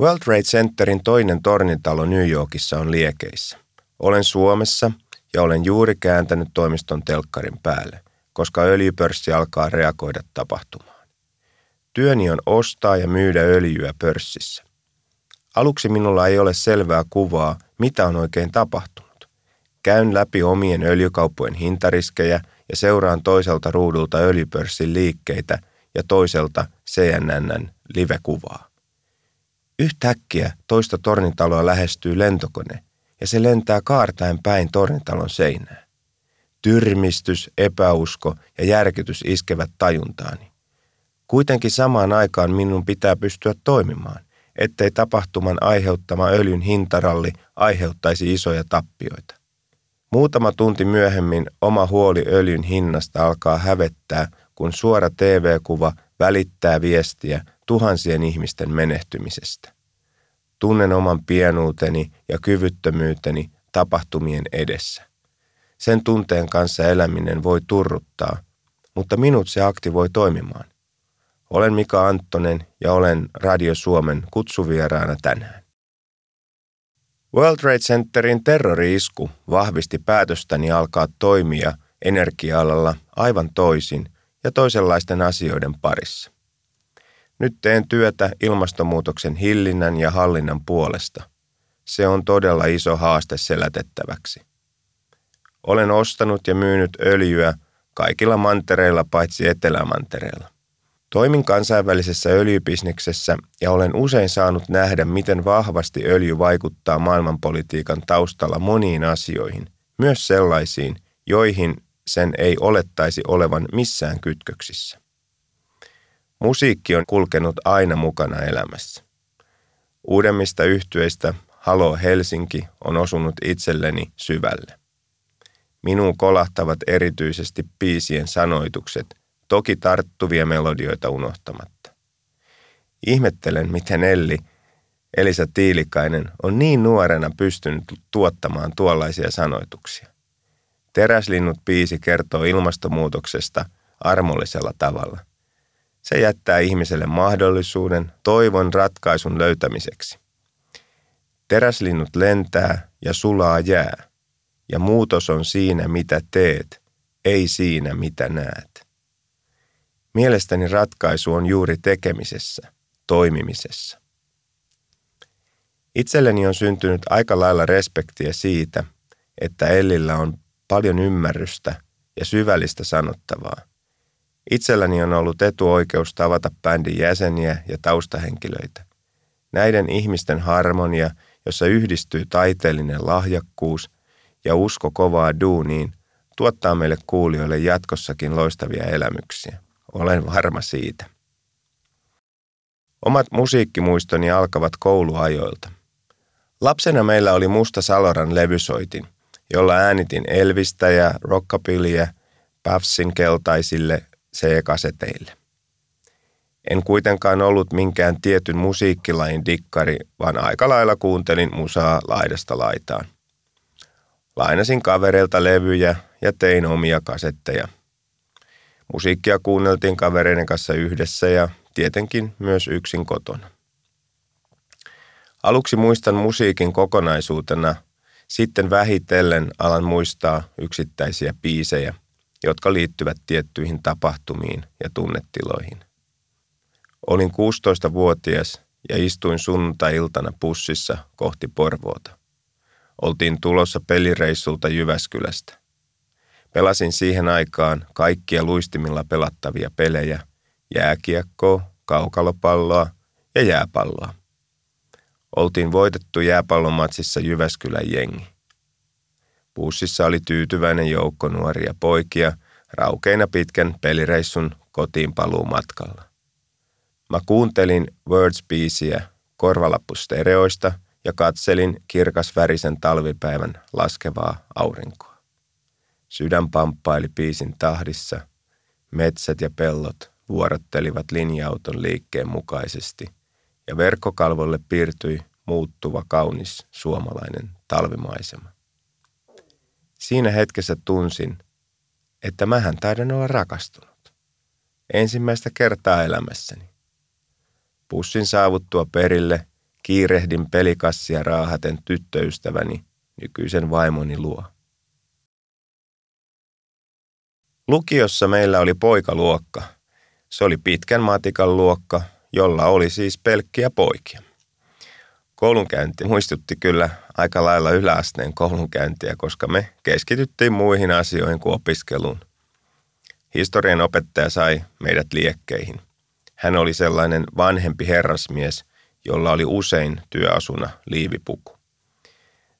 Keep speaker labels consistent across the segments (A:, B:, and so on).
A: World Trade Centerin toinen tornitalo New Yorkissa on liekeissä. Olen Suomessa ja olen juuri kääntänyt toimiston telkkarin päälle, koska öljypörssi alkaa reagoida tapahtumaan. Työni on ostaa ja myydä öljyä pörssissä. Aluksi minulla ei ole selvää kuvaa, mitä on oikein tapahtunut. Käyn läpi omien öljykauppojen hintariskejä ja seuraan toiselta ruudulta öljypörssin liikkeitä ja toiselta CNNn livekuvaa. Yhtäkkiä toista tornitaloa lähestyy lentokone ja se lentää kaartaen päin tornitalon seinää. Tyrmistys, epäusko ja järkytys iskevät tajuntaani. Kuitenkin samaan aikaan minun pitää pystyä toimimaan, ettei tapahtuman aiheuttama öljyn hintaralli aiheuttaisi isoja tappioita. Muutama tunti myöhemmin oma huoli öljyn hinnasta alkaa hävettää, kun suora TV-kuva välittää viestiä tuhansien ihmisten menehtymisestä. Tunnen oman pienuuteni ja kyvyttömyyteni tapahtumien edessä. Sen tunteen kanssa eläminen voi turruttaa, mutta minut se aktivoi toimimaan. Olen Mika Anttonen ja olen Radio Suomen kutsuvieraana tänään. World Trade Centerin terrori-isku vahvisti päätöstäni alkaa toimia energia-alalla aivan toisin ja toisenlaisten asioiden parissa. Nyt teen työtä ilmastonmuutoksen hillinnän ja hallinnan puolesta. Se on todella iso haaste selätettäväksi. Olen ostanut ja myynyt öljyä kaikilla mantereilla paitsi etelämantereella. Toimin kansainvälisessä öljybisneksessä ja olen usein saanut nähdä, miten vahvasti öljy vaikuttaa maailmanpolitiikan taustalla moniin asioihin, myös sellaisiin, joihin sen ei olettaisi olevan missään kytköksissä. Musiikki on kulkenut aina mukana elämässä. Uudemmista yhtyeistä Halo Helsinki on osunut itselleni syvälle. Minuun kolahtavat erityisesti piisien sanoitukset, toki tarttuvia melodioita unohtamatta. Ihmettelen, miten Elli, Elisa Tiilikainen, on niin nuorena pystynyt tuottamaan tuollaisia sanoituksia. Teräslinnut piisi kertoo ilmastonmuutoksesta armollisella tavalla – se jättää ihmiselle mahdollisuuden toivon ratkaisun löytämiseksi. Teräslinnut lentää ja sulaa jää, ja muutos on siinä, mitä teet, ei siinä, mitä näet. Mielestäni ratkaisu on juuri tekemisessä, toimimisessa. Itselleni on syntynyt aika lailla respektiä siitä, että Ellillä on paljon ymmärrystä ja syvällistä sanottavaa – Itselläni on ollut etuoikeus tavata bändin jäseniä ja taustahenkilöitä. Näiden ihmisten harmonia, jossa yhdistyy taiteellinen lahjakkuus ja usko kovaa duuniin, tuottaa meille kuulijoille jatkossakin loistavia elämyksiä. Olen varma siitä. Omat musiikkimuistoni alkavat kouluajoilta. Lapsena meillä oli Musta Saloran levysoitin, jolla äänitin Elvistä ja rockabillyä Puffsin keltaisille C-kaseteille. En kuitenkaan ollut minkään tietyn musiikkilain dikkari, vaan aika lailla kuuntelin musaa laidasta laitaan. Lainasin kavereilta levyjä ja tein omia kasetteja. Musiikkia kuunneltiin kavereiden kanssa yhdessä ja tietenkin myös yksin kotona. Aluksi muistan musiikin kokonaisuutena, sitten vähitellen alan muistaa yksittäisiä biisejä – jotka liittyvät tiettyihin tapahtumiin ja tunnetiloihin. Olin 16-vuotias ja istuin sunnuntai-iltana pussissa kohti Porvoota. Oltiin tulossa pelireissulta Jyväskylästä. Pelasin siihen aikaan kaikkia luistimilla pelattavia pelejä, jääkiekkoa, kaukalopalloa ja jääpalloa. Oltiin voitettu jääpallomatsissa Jyväskylän jengi. Bussissa oli tyytyväinen joukko nuoria poikia raukeina pitkän pelireissun kotiin matkalla. Mä kuuntelin Words-biisiä korvalappustereoista ja katselin kirkasvärisen talvipäivän laskevaa aurinkoa. Sydän pamppaili biisin tahdissa, metsät ja pellot vuorottelivat linja-auton liikkeen mukaisesti ja verkkokalvolle piirtyi muuttuva kaunis suomalainen talvimaisema. Siinä hetkessä tunsin, että mähän taidan olla rakastunut. Ensimmäistä kertaa elämässäni. Pussin saavuttua perille kiirehdin pelikassia raahaten tyttöystäväni nykyisen vaimoni luo. Lukiossa meillä oli poikaluokka. Se oli pitkän matikan luokka, jolla oli siis pelkkiä poikia. Koulunkäynti muistutti kyllä aika lailla yläasteen koulunkäyntiä, koska me keskityttiin muihin asioihin kuin opiskeluun. Historian opettaja sai meidät liekkeihin. Hän oli sellainen vanhempi herrasmies, jolla oli usein työasuna liivipuku.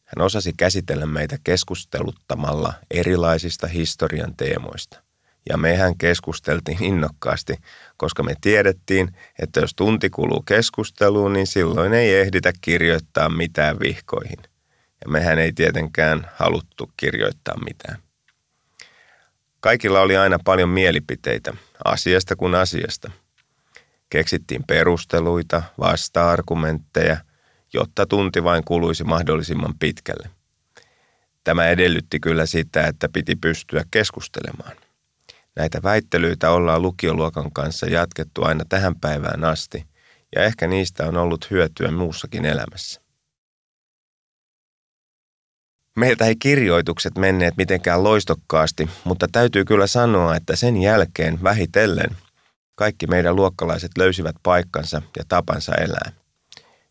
A: Hän osasi käsitellä meitä keskusteluttamalla erilaisista historian teemoista. Ja mehän keskusteltiin innokkaasti, koska me tiedettiin, että jos tunti kuluu keskusteluun, niin silloin ei ehditä kirjoittaa mitään vihkoihin. Ja mehän ei tietenkään haluttu kirjoittaa mitään. Kaikilla oli aina paljon mielipiteitä, asiasta kuin asiasta. Keksittiin perusteluita, vasta-argumentteja jotta tunti vain kuluisi mahdollisimman pitkälle. Tämä edellytti kyllä sitä, että piti pystyä keskustelemaan. Näitä väittelyitä ollaan lukioluokan kanssa jatkettu aina tähän päivään asti, ja ehkä niistä on ollut hyötyä muussakin elämässä. Meiltä ei kirjoitukset menneet mitenkään loistokkaasti, mutta täytyy kyllä sanoa, että sen jälkeen vähitellen kaikki meidän luokkalaiset löysivät paikkansa ja tapansa elää.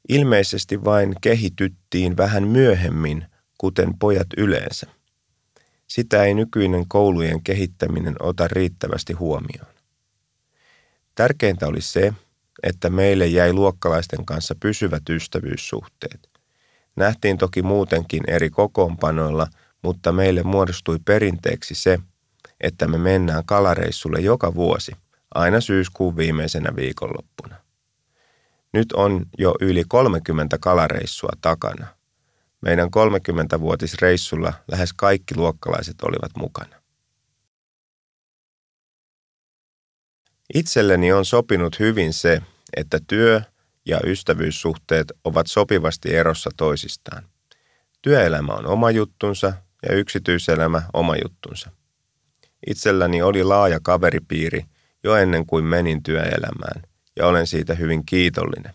A: Ilmeisesti vain kehityttiin vähän myöhemmin, kuten pojat yleensä. Sitä ei nykyinen koulujen kehittäminen ota riittävästi huomioon. Tärkeintä oli se, että meille jäi luokkalaisten kanssa pysyvät ystävyyssuhteet. Nähtiin toki muutenkin eri kokoonpanoilla, mutta meille muodostui perinteeksi se, että me mennään kalareissulle joka vuosi, aina syyskuun viimeisenä viikonloppuna. Nyt on jo yli 30 kalareissua takana. Meidän 30-vuotisreissulla lähes kaikki luokkalaiset olivat mukana. Itselleni on sopinut hyvin se, että työ ja ystävyyssuhteet ovat sopivasti erossa toisistaan. Työelämä on oma juttunsa ja yksityiselämä oma juttunsa. Itselläni oli laaja kaveripiiri jo ennen kuin menin työelämään – ja olen siitä hyvin kiitollinen.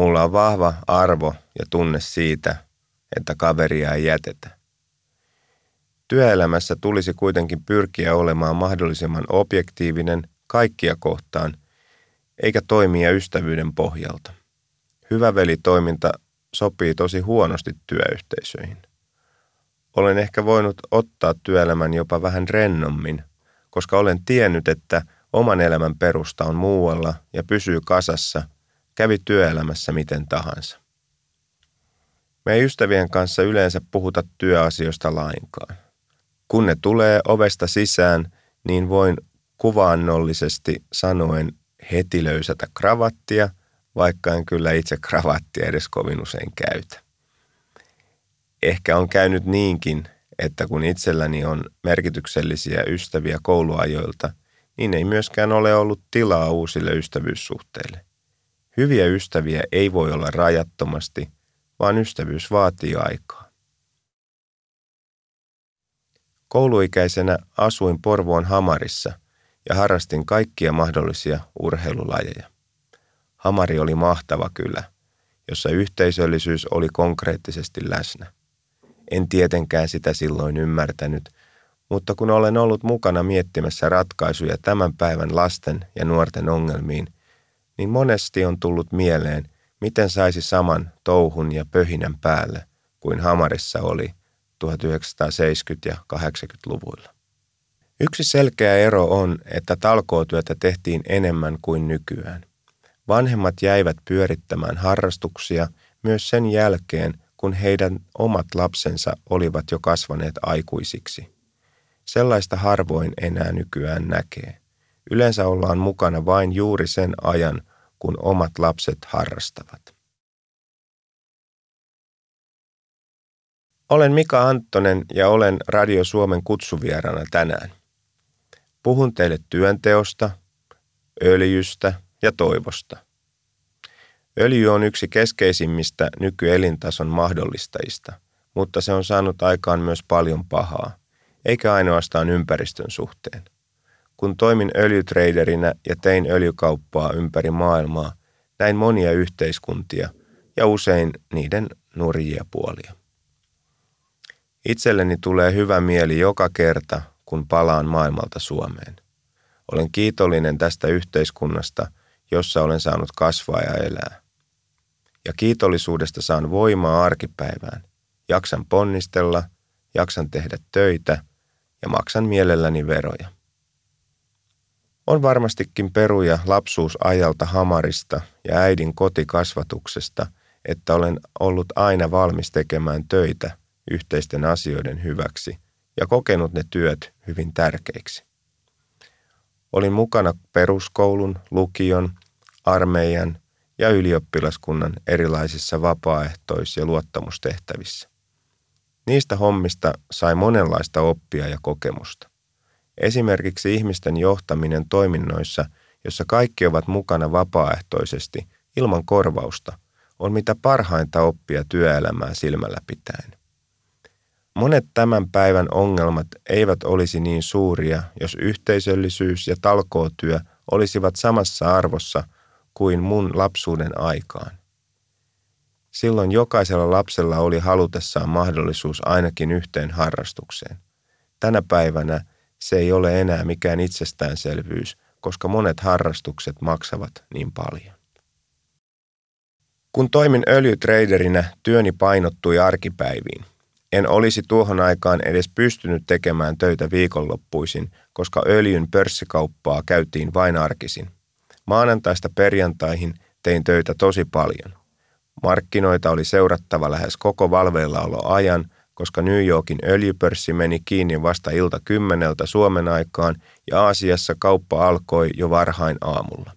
A: Mulla on vahva arvo ja tunne siitä, että kaveria ei jätetä. Työelämässä tulisi kuitenkin pyrkiä olemaan mahdollisimman objektiivinen kaikkia kohtaan, eikä toimia ystävyyden pohjalta. Hyvä velitoiminta sopii tosi huonosti työyhteisöihin. Olen ehkä voinut ottaa työelämän jopa vähän rennommin, koska olen tiennyt, että – Oman elämän perusta on muualla ja pysyy kasassa, kävi työelämässä miten tahansa. Me ei ystävien kanssa yleensä puhuta työasioista lainkaan. Kun ne tulee ovesta sisään, niin voin kuvaannollisesti sanoen heti löysätä kravattia, vaikka en kyllä itse kravattia edes kovin usein käytä. Ehkä on käynyt niinkin, että kun itselläni on merkityksellisiä ystäviä kouluajoilta, niin ei myöskään ole ollut tilaa uusille ystävyyssuhteille. Hyviä ystäviä ei voi olla rajattomasti, vaan ystävyys vaatii aikaa. Kouluikäisenä asuin Porvoon Hamarissa ja harrastin kaikkia mahdollisia urheilulajeja. Hamari oli mahtava kylä, jossa yhteisöllisyys oli konkreettisesti läsnä. En tietenkään sitä silloin ymmärtänyt – mutta kun olen ollut mukana miettimässä ratkaisuja tämän päivän lasten ja nuorten ongelmiin, niin monesti on tullut mieleen, miten saisi saman touhun ja pöhinän päälle kuin Hamarissa oli 1970- ja 80-luvuilla. Yksi selkeä ero on, että talkootyötä tehtiin enemmän kuin nykyään. Vanhemmat jäivät pyörittämään harrastuksia myös sen jälkeen, kun heidän omat lapsensa olivat jo kasvaneet aikuisiksi. Sellaista harvoin enää nykyään näkee. Yleensä ollaan mukana vain juuri sen ajan, kun omat lapset harrastavat. Olen Mika Anttonen ja olen Radio Suomen kutsuvierana tänään. Puhun teille työnteosta, öljystä ja toivosta. Öljy on yksi keskeisimmistä nykyelintason mahdollistajista, mutta se on saanut aikaan myös paljon pahaa eikä ainoastaan ympäristön suhteen. Kun toimin öljytraderinä ja tein öljykauppaa ympäri maailmaa, näin monia yhteiskuntia ja usein niiden nurjia puolia. Itselleni tulee hyvä mieli joka kerta, kun palaan maailmalta Suomeen. Olen kiitollinen tästä yhteiskunnasta, jossa olen saanut kasvaa ja elää. Ja kiitollisuudesta saan voimaa arkipäivään. Jaksan ponnistella, jaksan tehdä töitä ja maksan mielelläni veroja. On varmastikin peruja lapsuusajalta Hamarista ja äidin kotikasvatuksesta, että olen ollut aina valmis tekemään töitä yhteisten asioiden hyväksi ja kokenut ne työt hyvin tärkeiksi. Olin mukana peruskoulun, lukion, armeijan ja ylioppilaskunnan erilaisissa vapaaehtois- ja luottamustehtävissä. Niistä hommista sai monenlaista oppia ja kokemusta. Esimerkiksi ihmisten johtaminen toiminnoissa, jossa kaikki ovat mukana vapaaehtoisesti ilman korvausta, on mitä parhainta oppia työelämää silmällä pitäen. Monet tämän päivän ongelmat eivät olisi niin suuria, jos yhteisöllisyys ja talkootyö olisivat samassa arvossa kuin mun lapsuuden aikaan. Silloin jokaisella lapsella oli halutessaan mahdollisuus ainakin yhteen harrastukseen. Tänä päivänä se ei ole enää mikään itsestäänselvyys, koska monet harrastukset maksavat niin paljon. Kun toimin öljytraderinä, työni painottui arkipäiviin. En olisi tuohon aikaan edes pystynyt tekemään töitä viikonloppuisin, koska öljyn pörssikauppaa käytiin vain arkisin. Maanantaista perjantaihin tein töitä tosi paljon. Markkinoita oli seurattava lähes koko valveillaoloajan, koska New Yorkin öljypörssi meni kiinni vasta ilta kymmeneltä Suomen aikaan ja Aasiassa kauppa alkoi jo varhain aamulla.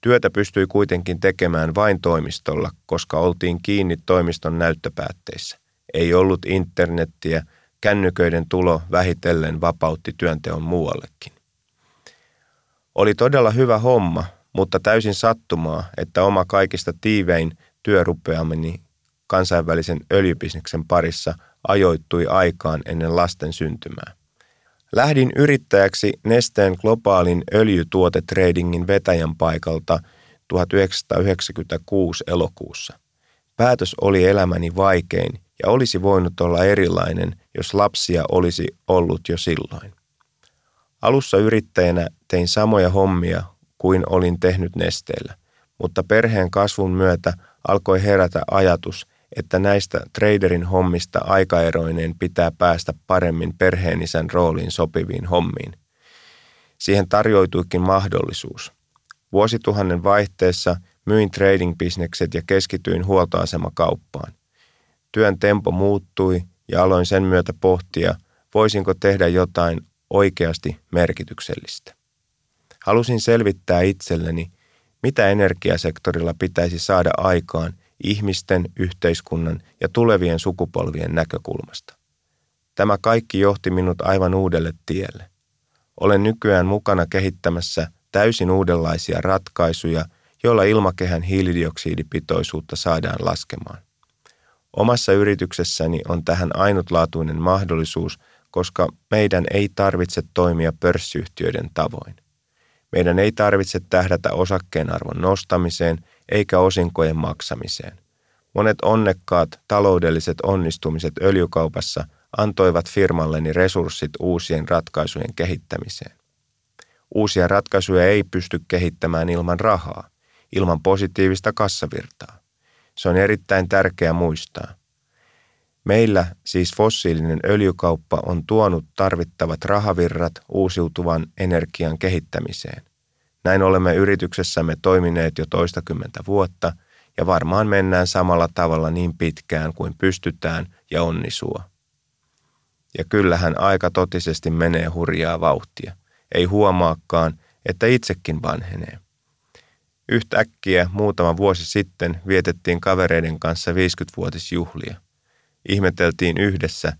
A: Työtä pystyi kuitenkin tekemään vain toimistolla, koska oltiin kiinni toimiston näyttöpäätteissä. Ei ollut internettiä, kännyköiden tulo vähitellen vapautti työnteon muuallekin. Oli todella hyvä homma, mutta täysin sattumaa, että oma kaikista tiivein työrupeamini kansainvälisen öljybisneksen parissa ajoittui aikaan ennen lasten syntymää. Lähdin yrittäjäksi Nesteen globaalin öljytuotetradingin vetäjän paikalta 1996 elokuussa. Päätös oli elämäni vaikein ja olisi voinut olla erilainen, jos lapsia olisi ollut jo silloin. Alussa yrittäjänä tein samoja hommia kuin olin tehnyt nesteellä, mutta perheen kasvun myötä alkoi herätä ajatus, että näistä traderin hommista aikaeroineen pitää päästä paremmin perheenisän rooliin sopiviin hommiin. Siihen tarjoituikin mahdollisuus. Vuosituhannen vaihteessa myin trading-bisnekset ja keskityin huoltoasemakauppaan. Työn tempo muuttui ja aloin sen myötä pohtia, voisinko tehdä jotain oikeasti merkityksellistä. Halusin selvittää itselleni, mitä energiasektorilla pitäisi saada aikaan ihmisten, yhteiskunnan ja tulevien sukupolvien näkökulmasta. Tämä kaikki johti minut aivan uudelle tielle. Olen nykyään mukana kehittämässä täysin uudenlaisia ratkaisuja, joilla ilmakehän hiilidioksidipitoisuutta saadaan laskemaan. Omassa yrityksessäni on tähän ainutlaatuinen mahdollisuus, koska meidän ei tarvitse toimia pörssiyhtiöiden tavoin. Meidän ei tarvitse tähdätä osakkeen arvon nostamiseen eikä osinkojen maksamiseen. Monet onnekkaat taloudelliset onnistumiset öljykaupassa antoivat firmalleni resurssit uusien ratkaisujen kehittämiseen. Uusia ratkaisuja ei pysty kehittämään ilman rahaa, ilman positiivista kassavirtaa. Se on erittäin tärkeää muistaa. Meillä siis fossiilinen öljykauppa on tuonut tarvittavat rahavirrat uusiutuvan energian kehittämiseen. Näin olemme yrityksessämme toimineet jo toistakymmentä vuotta ja varmaan mennään samalla tavalla niin pitkään kuin pystytään ja onnisua. Ja kyllähän aika totisesti menee hurjaa vauhtia. Ei huomaakaan, että itsekin vanhenee. Yhtäkkiä muutama vuosi sitten vietettiin kavereiden kanssa 50-vuotisjuhlia. Ihmeteltiin yhdessä,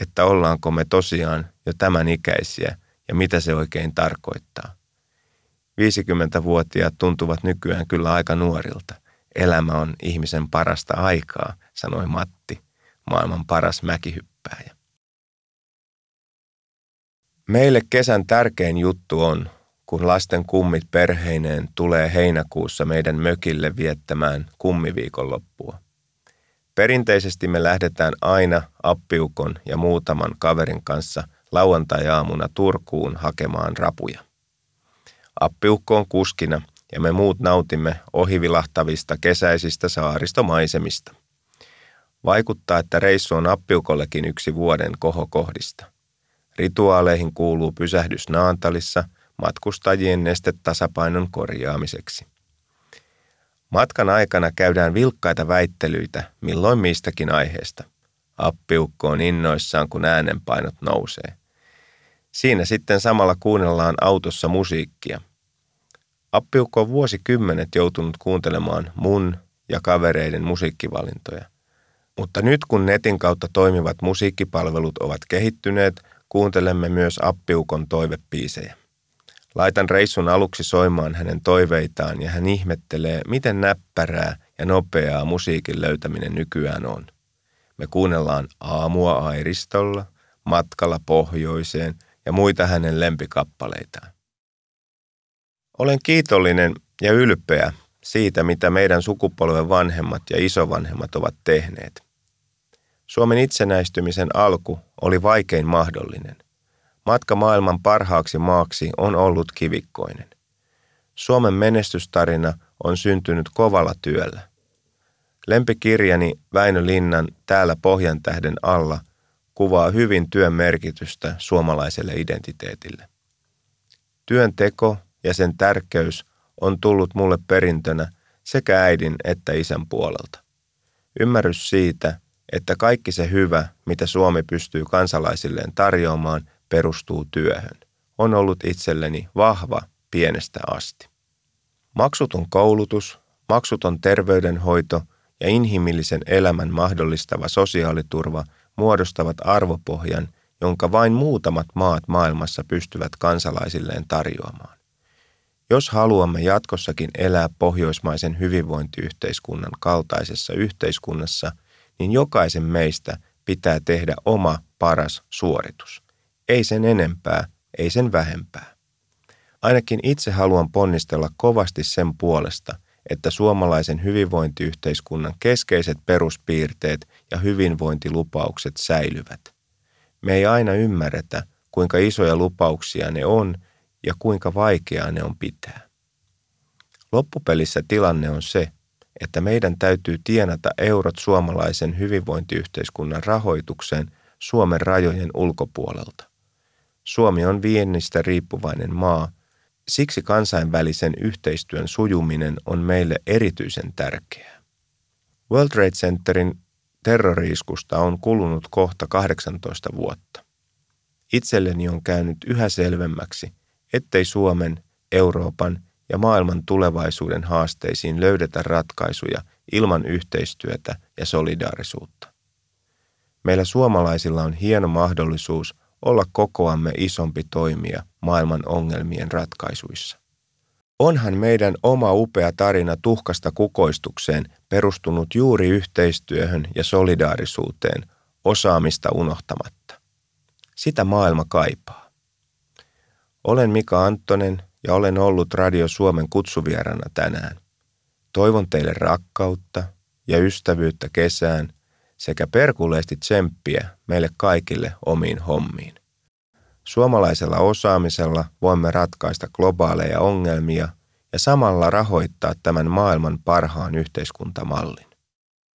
A: että ollaanko me tosiaan jo tämän ikäisiä ja mitä se oikein tarkoittaa. 50-vuotiaat tuntuvat nykyään kyllä aika nuorilta. Elämä on ihmisen parasta aikaa, sanoi Matti, maailman paras mäkihyppääjä. Meille kesän tärkein juttu on, kun lasten kummit perheineen tulee heinäkuussa meidän mökille viettämään kummiviikonloppua. Perinteisesti me lähdetään aina appiukon ja muutaman kaverin kanssa lauantai-aamuna Turkuun hakemaan rapuja. Appiukko on kuskina ja me muut nautimme ohivilahtavista kesäisistä saaristomaisemista. Vaikuttaa, että reissu on appiukollekin yksi vuoden kohokohdista. Rituaaleihin kuuluu pysähdys Naantalissa matkustajien nestetasapainon korjaamiseksi. Matkan aikana käydään vilkkaita väittelyitä milloin mistäkin aiheesta. Appiukko on innoissaan, kun äänenpainot nousee. Siinä sitten samalla kuunnellaan autossa musiikkia. Appiukko on vuosikymmenet joutunut kuuntelemaan mun ja kavereiden musiikkivalintoja. Mutta nyt kun netin kautta toimivat musiikkipalvelut ovat kehittyneet, kuuntelemme myös Appiukon toivepiisejä. Laitan reissun aluksi soimaan hänen toiveitaan ja hän ihmettelee, miten näppärää ja nopeaa musiikin löytäminen nykyään on. Me kuunnellaan aamua Airistolla, matkalla pohjoiseen ja muita hänen lempikappaleitaan. Olen kiitollinen ja ylpeä siitä, mitä meidän sukupolven vanhemmat ja isovanhemmat ovat tehneet. Suomen itsenäistymisen alku oli vaikein mahdollinen – Matka maailman parhaaksi maaksi on ollut kivikkoinen. Suomen menestystarina on syntynyt kovalla työllä. Lempikirjani Väinö Linnan Täällä Pohjan tähden alla kuvaa hyvin työn merkitystä suomalaiselle identiteetille. Työn teko ja sen tärkeys on tullut mulle perintönä sekä äidin että isän puolelta. Ymmärrys siitä, että kaikki se hyvä, mitä Suomi pystyy kansalaisilleen tarjoamaan, perustuu työhön, on ollut itselleni vahva pienestä asti. Maksuton koulutus, maksuton terveydenhoito ja inhimillisen elämän mahdollistava sosiaaliturva muodostavat arvopohjan, jonka vain muutamat maat maailmassa pystyvät kansalaisilleen tarjoamaan. Jos haluamme jatkossakin elää pohjoismaisen hyvinvointiyhteiskunnan kaltaisessa yhteiskunnassa, niin jokaisen meistä pitää tehdä oma paras suoritus – ei sen enempää, ei sen vähempää. Ainakin itse haluan ponnistella kovasti sen puolesta, että suomalaisen hyvinvointiyhteiskunnan keskeiset peruspiirteet ja hyvinvointilupaukset säilyvät. Me ei aina ymmärretä, kuinka isoja lupauksia ne on ja kuinka vaikeaa ne on pitää. Loppupelissä tilanne on se, että meidän täytyy tienata eurot suomalaisen hyvinvointiyhteiskunnan rahoitukseen Suomen rajojen ulkopuolelta. Suomi on viennistä riippuvainen maa, siksi kansainvälisen yhteistyön sujuminen on meille erityisen tärkeää. World Trade Centerin terroriiskusta on kulunut kohta 18 vuotta. Itselleni on käynyt yhä selvemmäksi, ettei Suomen, Euroopan ja maailman tulevaisuuden haasteisiin löydetä ratkaisuja ilman yhteistyötä ja solidaarisuutta. Meillä suomalaisilla on hieno mahdollisuus olla kokoamme isompi toimija maailman ongelmien ratkaisuissa. Onhan meidän oma upea tarina tuhkasta kukoistukseen perustunut juuri yhteistyöhön ja solidaarisuuteen, osaamista unohtamatta. Sitä maailma kaipaa. Olen Mika Anttonen ja olen ollut Radio Suomen kutsuvierana tänään. Toivon teille rakkautta ja ystävyyttä kesään – sekä perkuleesti tsemppiä meille kaikille omiin hommiin. Suomalaisella osaamisella voimme ratkaista globaaleja ongelmia ja samalla rahoittaa tämän maailman parhaan yhteiskuntamallin.